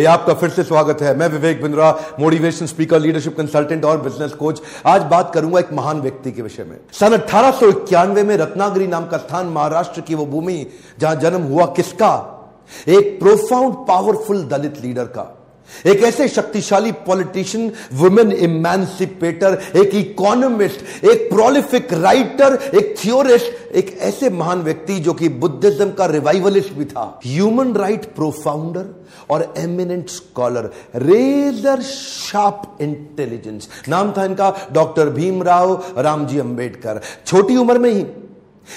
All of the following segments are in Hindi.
ये आपका फिर से स्वागत है। मैं Vivek Bindra motivation speaker leadership consultant और बिज़नेस कोच आज बात करूँगा एक महान व्यक्ति के विषय में। सन अठारह सौ इक्यानवे में रत्नागिरी नाम का स्थान महाराष्ट्र की वो भूमि जहाँ जन्म हुआ किसका? एक प्रोफाउंड पावरफुल दलित लीडर का। एक ऐसे शक्तिशाली पॉलिटिशियन वुमेन इमेंसिपेटर एक इकोनॉमिस्ट एक प्रोलिफिक राइटर एक थियोरिस्ट एक ऐसे महान व्यक्ति जो कि बुद्धिज्म का रिवाइवलिस्ट भी था। ह्यूमन राइट प्रोफाउंडर और eminent scholar razor sharp intelligence नाम था इनका डॉक्टर भीमराव रामजी अंबेडकर। छोटी उम्र में ही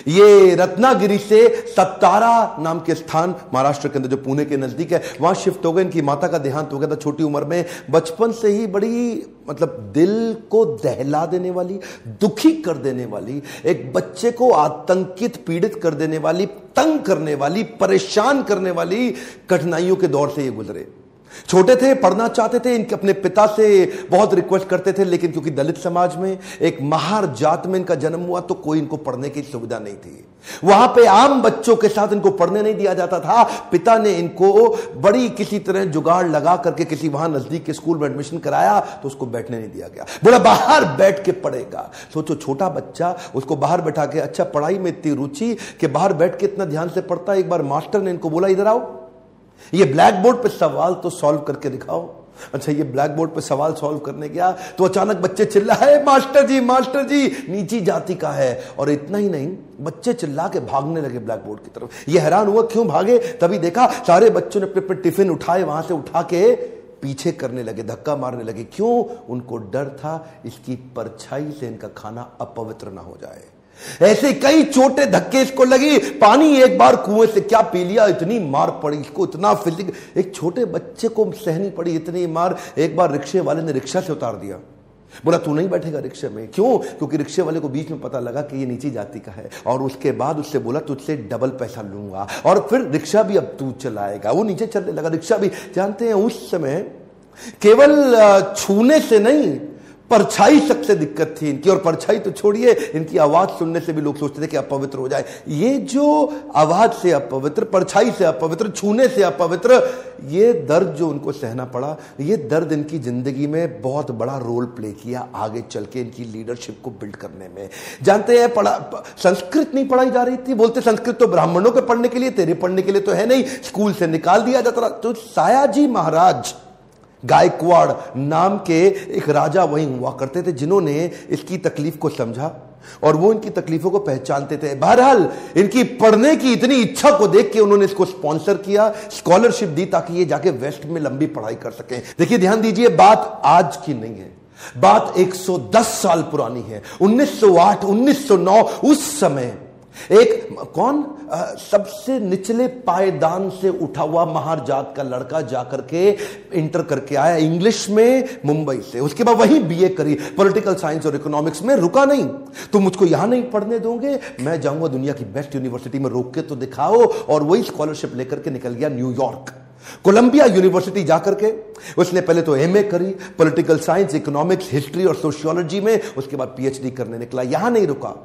ये रत्नागिरी से सत्तारा नाम के स्थान महाराष्ट्र के अंदर, जो पुणे के नज़दीक है, वहाँ शिफ्ट हो गए, इनकी माता का देहांत हो गया था छोटी उम्र में। बचपन से ही बड़ी मतलब दिल को दहला देने वाली, दुखी कर देने वाली, एक बच्चे को आतंकित, पीड़ित कर देने वाली, तंग करने वाली, परेशान करने वाली कठिनाइयों के दौर से ये गुजरे। छोटे थे, पढ़ना चाहते थे, इनके अपने पिता से बहुत रिक्वेस्ट करते थे, लेकिन क्योंकि दलित समाज में एक महार जात में इनका जन्म हुआ तो कोई इनको पढ़ने की सुविधा नहीं थी। वहाँ पे आम बच्चों के साथ इनको पढ़ने नहीं दिया जाता था। पिता ने इनको बड़ी किसी तरह जुगाड़ लगा करके किसी वहाँ नज़दीक के स्कूल में एडमिशन कराया तो उसको बैठने नहीं दिया गया। बोला, बाहर बैठ के पढ़ेगा। सोचो, छोटा बच्चा, उसको बाहर बैठा के अच्छा पढ़ाई में इतनी रुचि कि बाहर बैठ के इतना ध्यान से पढ़ता एक बार मास्टर ने इनको बोला, इधर आओ। ये ब्लैक बोर्ड पे सवाल तो सॉल्व करके दिखाओ। अच्छा ये ब्लैक बोर्ड पे सवाल सॉल्व करने गया तो अचानक बच्चे चिल्ला, है मास्टर जी मास्टर जी! नीची जाति का है। और इतना ही नहीं, बच्चे चिल्ला के भागने लगे ब्लैक बोर्ड की तरफ़। ये हैरान हुआ, क्यों भागे? तभी देखा, सारे बच्चों ने अपने टिफ़िन उठाए, वहाँ से उठा के पीछे करने लगे, धक्का मारने लगे। क्यों? उनको डर था, इसकी परछाई से इनका खाना अपवित्र ना हो जाए। ऐसे कई छोटे धक्के इसको लगी, पानी एक बार कुएँ से क्या पी लिया, इतनी मार पड़ी, इसको इतना फिजिक एक छोटे बच्चे को सहनी पड़ी, इतनी मार, एक बार रिक्शे वाले ने रिक्शा से उतार दिया। बोला, तू नहीं बैठेगा रिक्शे में? क्यों? क्योंकि रिक्शे वाले को बीच में पता लगा कि ये नीची जाति का है, और उसके बाद उससे बोला, तुझसे डबल पैसा लूँगा, और फिर रिक्शा भी अब तू चलाएगा। वो नीचे चलने लगा, रिक्शा भी। जानते हैं, उस समय केवल छूने से नहीं परछाई सबसे दिक्कत थी इनकी, और परछाई तो छोड़िए, इनकी आवाज़ सुनने से भी लोग सोचते थे कि अपवित्र हो जाए। ये जो आवाज़ से अपवित्र परछाई से अपवित्र छूने से अपवित्र ये दर्द जो उनको सहना पड़ा, ये दर्द इनकी ज़िंदगी में बहुत बड़ा रोल प्ले किया आगे चल के इनकी लीडरशिप को बिल्ड करने में। जानते हैं, पढ़ा संस्कृत नहीं पढ़ाई जा रही थी, बोलते संस्कृत तो ब्राह्मणों के पढ़ने के लिए, तेरे पढ़ने के लिए तो है नहीं, स्कूल से निकाल दिया जाता तो सायाजी महाराज गायकवाड़ नाम के एक राजा वहीं हुआ करते थे, जिन्होंने इसकी तकलीफ़ को समझा और वो इनकी तकलीफों को पहचानते थे। बहरहाल, इनकी पढ़ने की इतनी इच्छा को देख के उन्होंने इसको स्पॉन्सर किया, स्कॉलरशिप दी ताकि ये जाके वेस्ट में लंबी पढ़ाई कर सके। देखिए, ध्यान दीजिए, बात आज की नहीं है। बात 110 साल पुरानी है। 1908 1909 उस समय एक कौन? आ, सबसे निचले पायदान से उठा हुआ महार जात का लड़का जाकर के इंटर करके आया इंग्लिश में मुंबई से। उसके बाद वही बीए करी पॉलिटिकल साइंस और इकोनॉमिक्स में रुका नहीं। तुम मुझको यहाँ नहीं पढ़ने दोगे मैं जाऊँगा दुनिया की बेस्ट यूनिवर्सिटी में रोक के तो दिखाओ और वही स्कॉलरशिप लेकर के निकल गया न्यूयॉर्क कोलंबिया यूनिवर्सिटी जाकर के, उसने पहले तो एमए करी पॉलिटिकल साइंस इकोनॉमिक्स हिस्ट्री और सोशियोलॉजी में, उसके बाद पीएचडी करने निकला, यहाँ नहीं रुका।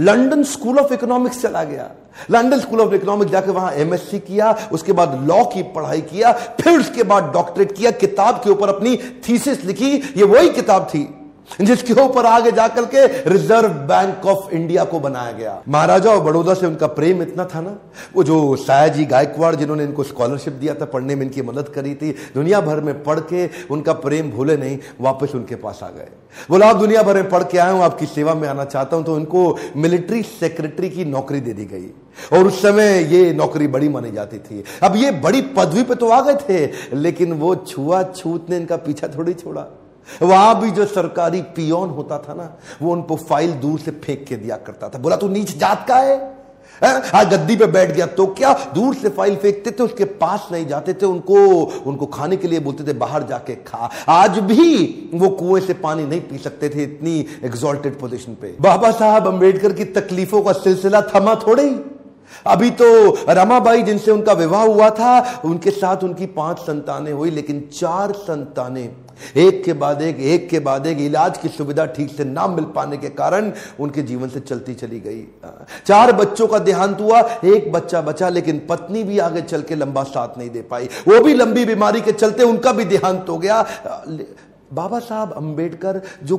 लंदन स्कूल ऑफ़ इकोनॉमिक्स चला गया। लंदन स्कूल ऑफ़ इकोनॉमिक्स जाकर वहाँ एमएससी किया, उसके बाद लॉ की पढ़ाई किया, फिर उसके बाद डॉक्टरेट किया, किताब के ऊपर अपनी थीसिस लिखी, ये वही किताब थी। जिसके ऊपर आगे जाकर के रिज़र्व बैंक ऑफ़ इंडिया को बनाया गया। महाराजा और बड़ौदा से उनका प्रेम इतना था ना, वो जो सायाजी गायकवाड़ जिन्होंने इनको स्कॉलरशिप दिया था, पढ़ने में इनकी मदद करी थी, दुनिया भर में पढ़ के उनका प्रेम भूले नहीं, वापस उनके पास आ गए। बोला आप दुनिया भर में पढ़ के आए हूँ, आपकी सेवा में आना चाहता हूँ तो उनको मिलिट्री सेक्रेटरी की नौकरी दे दी गई। और उस समय ये नौकरी बड़ी मानी जाती थी। अब ये बड़ी पदवी पे तो आ गए थे, लेकिन वो छुआ छूत ने इनका पीछा थोड़ी छोड़ा। वहाँ भी जो सरकारी पियोन होता था ना, वो उनको फ़ाइल दूर से फेंक के दिया करता था। बोला, तू नीच जात का है? आज गद्दी पे बैठ गया तो क्या दूर से फ़ाइल फेंकते थे, उसके पास नहीं जाते थे, उनको उनको खाने के लिए बोलते थे, बाहर जाके खा। आज भी वो कुएँ से पानी नहीं पी सकते थे इतनी एग्जॉल्टेड पोजीशन पे। बाबा साहब अंबेडकर की तकलीफों का सिलसिला थमा थोड़े अभी तो रमाबाई जिनसे उनका विवाह हुआ था, उनके साथ उनकी पाँच संतानें हुई, लेकिन चार संतानें एक के बाद एक एक के बाद एक, इलाज की सुविधा ठीक से ना मिल पाने के कारण उनके जीवन से चलती चली गई। चार बच्चों का देहांत हुआ, एक बच्चा बचा, लेकिन पत्नी भी आगे चल के लंबा साथ नहीं दे पाई। वो भी लंबी बीमारी के चलते उनका भी देहांत हो गया। बाबा साहब अंबेडकर, जो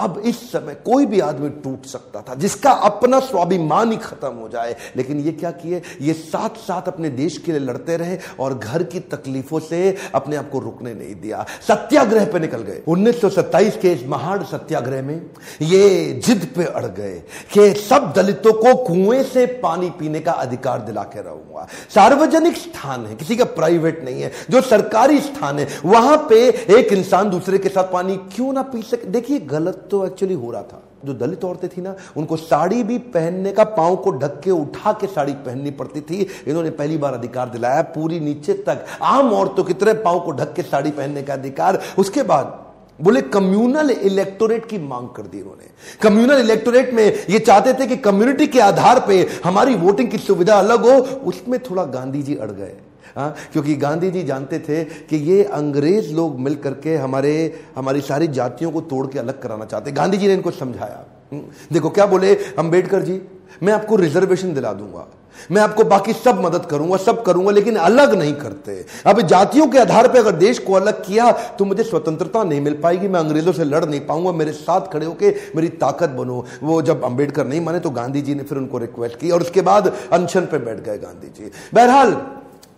अब इस समय कोई भी आदमी टूट सकता था, जिसका अपना स्वाभिमान ही खत्म हो जाए। लेकिन ये क्या किए? ये साथ साथ अपने देश के लिए लड़ते रहे और घर की तकलीफों से अपने आप को रुकने नहीं दिया। सत्याग्रह पे निकल गए। 1927 के इस महान सत्याग्रह में ये जिद पे अड़ गए कि सब दलितों को कुएँ से पानी पीने का अधिकार दिला के रहूँगा। सार्वजनिक स्थान है, किसी का प्राइवेट नहीं है। जो सरकारी स्थान है, वहाँ पे एक इंसान दूसरे के साथ पानी क्यों ना पी सके? देखिए, गलत तो एक्चुअली हो रहा था। जो दलित औरतें थी ना, उनको साड़ी भी पहनने का, पाँव को ढक के उठा के साड़ी पहननी पड़ती थी। इन्होंने पहली बार अधिकार दिलाया, पूरी नीचे तक। आम औरतों की तरह पाँव को ढक के साड़ी पहनने का अधिकार। उसके बाद बोले, कम्युनल इलेक्टोरेट की मांग कर दी उन्होंने कम्युनल इलेक्टोरेट में ये चाहते थे कि कम्युनिटी के आधार पे हमारी वोटिंग की सुविधा अलग हो। उसमें थोड़ा गांधी जी अड़ गए। हाँ, क्योंकि गांधी जी जानते थे कि ये अंग्रेज़ लोग मिल करके हमारे हमारी सारी जातियों को तोड़ के अलग कराना चाहते। गांधी जी ने इनको समझाया। हम्म, देखो क्या बोले अंबेडकर जी? मैं आपको रिजर्वेशन दिला दूँगा। मैं आपको बाकी सब मदद करूँगा सब करूँगा लेकिन अलग नहीं करते। अब जातियों के आधार पर अगर देश को अलग किया तो मुझे स्वतंत्रता नहीं मिल पाएगी। मैं अंग्रेज़ों से लड़ नहीं पाऊँगा। मेरे साथ खड़े होकर मेरी ताकत बनो। वो जब अंबेडकर नहीं माने तो गांधी जी ने फिर उनको रिक्वेस्ट की और उसके बाद अनशन पर बैठ गए गांधी जी बहरहाल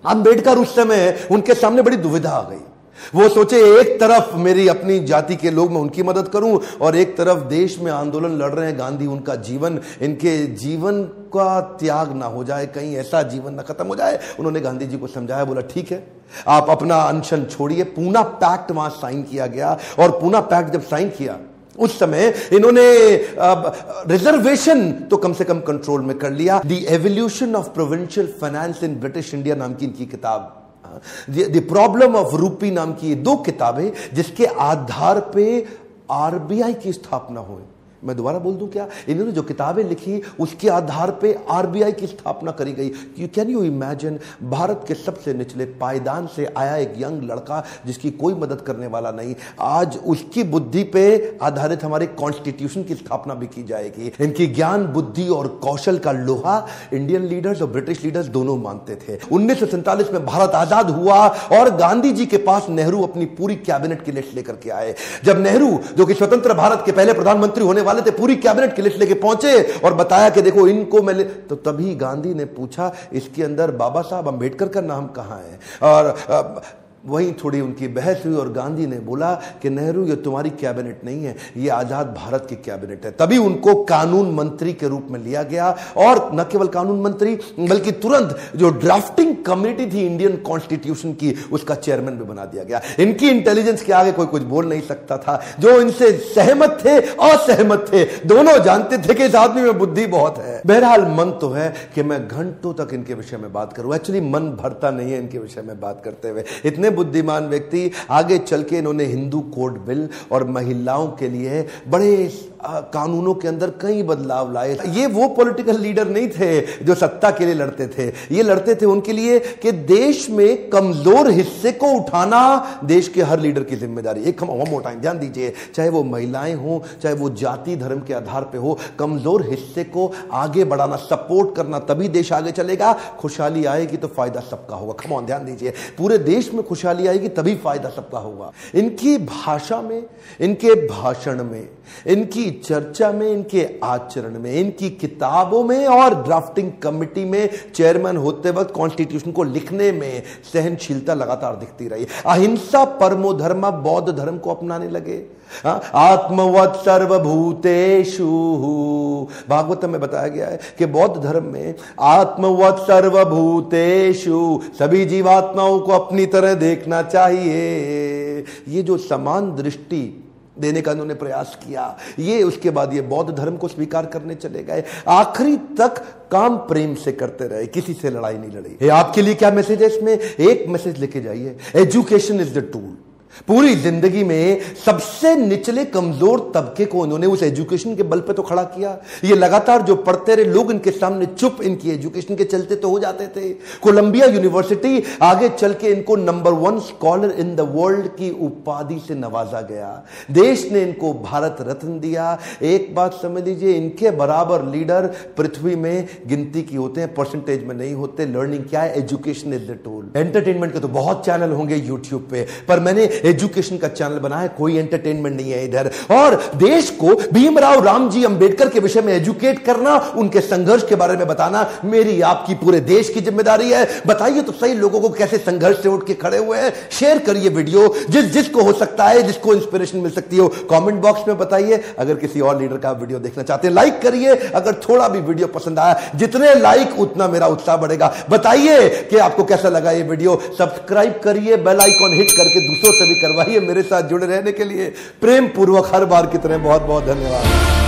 अंबेडकर उस समय उनके सामने बड़ी दुविधा आ गई। वो सोचे, एक तरफ़ मेरी अपनी जाति के लोग मैं उनकी मदद करूँ और एक तरफ़ देश में आंदोलन लड़ रहे हैं, गांधी उनका जीवन, इनके जीवन का त्याग ना हो जाए, कहीं ऐसा जीवन ना खत्म हो जाए। उन्होंने गांधी जी को समझाया, बोला, ठीक है, आप अपना अनशन छोड़िए। पूना पैक्ट वहाँ साइन किया गया और पूना पैक्ट जब साइन किया उस समय इन्होंने रिजर्वेशन तो कम से कम कंट्रोल में कर लिया। The evolution of provincial finance in British India नाम की इनकी किताब द प्रॉब्लम ऑफ़ रूपी नाम की दो किताबें जिसके आधार पे आरबीआई की स्थापना हुई। मैं दोबारा बोल दूँ क्या? इन्होंने जो किताबें लिखी, उसके आधार पे आरबीआई की स्थापना करी गई। You can you imagine Bharat के सबसे निचले पायदान से आया एक यंग लड़का जिसकी कोई मदद करने वाला नहीं। आज उसकी बुद्धि पे आधारित हमारे कॉन्स्टिट्यूशन की स्थापना भी की जाएगी। इनकी ज्ञान, बुद्धि और कौशल का लोहा इंडियन लीडर्स और ब्रिटिश लीडर्स दोनों मानते थे। उन्नीस सौ सैंतालीस में भारत आज़ाद हुआ और गांधी जी के पास नेहरू अपनी पूरी कैबिनेट की लिस्ट लेकर के आए। जब नेहरू, जो कि स्वतंत्र भारत के पहले प्रधानमंत्री होने वाले थे पूरी कैबिनेट की लिस्ट लेके पहुँचे और बताया कि देखो इनको मैं तो तभी गांधी ने पूछा, इसके अंदर बाबा साहब अंबेडकर का नाम कहाँ है? और वहीं थोड़ी उनकी बहस हुई और गांधी ने बोला कि नेहरू, ये तुम्हारी कैबिनेट नहीं है, ये आज़ाद भारत की कैबिनेट है। तभी उनको कानून मंत्री के रूप में लिया गया और न केवल कानून मंत्री, बल्कि तुरंत जो ड्राफ्टिंग कमेटी थी इंडियन कॉन्स्टिट्यूशन की, उसका चेयरमैन भी बना दिया गया। इनकी इंटेलिजेंस के आगे कोई कुछ बोल नहीं सकता था। जो इनसे सहमत थे, असहमत थे, दोनों जानते थे कि इस आदमी में बुद्धि बहुत है। बहरहाल मन तो है कि मैं घंटों तक इनके विषय में बात करूँ। एक्चुअली मन भरता नहीं है इनके विषय में बात करते हुए। इतने बुद्धिमान व्यक्ति आगे चल के इन्होंने हिंदू कोड बिल और महिलाओं के लिए बड़े कानूनों के अंदर कई बदलाव लाए ये वो पॉलिटिकल लीडर नहीं थे जो सत्ता के लिए लड़ते थे। ये लड़ते थे उनके लिए कि देश में कमज़ोर हिस्से को उठाना देश के हर लीडर की ज़िम्मेदारी। एक हम टाइम ध्यान दीजिए। चाहे वो महिलाएँ हो, चाहे वो जाति, धर्म के आधार पर हो, कमज़ोर हिस्से को आगे बढ़ाना सपोर्ट करना, तभी देश आगे चलेगा। खुशहाली आएगी तो फ़ायदा सबका होगा। खमौन ध्यान दीजिए। पूरे देश में खुशहाली आएगी तभी फ़ायदा सबका होगा। इनकी भाषा में, इनके भाषण में, इनकी चर्चा में इनके आचरण में इनकी किताबों में और ड्राफ्टिंग कमिटी में चेयरमैन होते वक्त कॉन्स्टिट्यूशन को लिखने में सहनशीलता लगातार दिखती रही। अहिंसा परमो धर्म बौद्ध धर्म को अपनाने लगे। हाँ, आत्मवत सर्वभूतेषु। भागवत में बताया गया है कि बौद्ध धर्म में आत्मवत सर्वभूतेषु। सभी जीवात्माओं को अपनी तरह देखना चाहिए। ये जो समान दृष्टि देने का उन्होंने प्रयास किया। ये उसके बाद ये बौद्ध धर्म को स्वीकार करने चले गए। आखिरी तक काम प्रेम से करते रहे, किसी से लड़ाई नहीं लड़ी। आपके लिए क्या मैसेज है इसमें? एक मैसेज लेके जाइए। एजुकेशन इज़ द टूल पूरी ज़िंदगी में सबसे निचले कमज़ोर तबके को उन्होंने उस एजुकेशन के बल पे तो खड़ा किया। ये लगातार जो पढ़ते रहे, लोग इनके सामने चुप इनकी एजुकेशन के चलते तो हो जाते थे। कोलंबिया यूनिवर्सिटी आगे चल के इनको number one scholar in the world की उपाधि से नवाजा गया। देश ने इनको भारत रत्न दिया। एक बात समझ लीजिए, इनके बराबर लीडर पृथ्वी में गिनती की होते हैं, परसेंटेज में नहीं होते। लर्निंग क्या है? Education is the tool. Entertainment के तो बहुत चैनल होंगे यूट्यूब पे। पर मैंने एजुकेशन का चैनल बना है, कोई एंटरटेनमेंट नहीं है इधर। और देश को भीमराव राम जी अंबेडकर के विषय में एजुकेट करना, उनके संघर्ष के बारे में बताना, मेरी आपकी पूरे देश की ज़िम्मेदारी है। बताइए तो सही लोगों को कैसे संघर्ष से उठ के खड़े हुए हैं। शेयर करिए वीडियो जिस जिसको हो सकता है, जिसको इंस्पिरेशन मिल सकती हो कमेंट बॉक्स में बताइए। अगर किसी और लीडर का वीडियो देखना चाहते हैं लाइक करिए। अगर थोड़ा भी वीडियो पसंद आया, जितने लाइक उतना मेरा उत्साह बढ़ेगा। बताइए कि आपको कैसा लगा ये वीडियो सब्सक्राइब करिए बेल आइकॉन हिट करके दूसरों से भी करवाइए मेरे साथ जुड़े रहने के लिए। प्रेम पूर्वक हर बार की तरह बहुत बहुत धन्यवाद।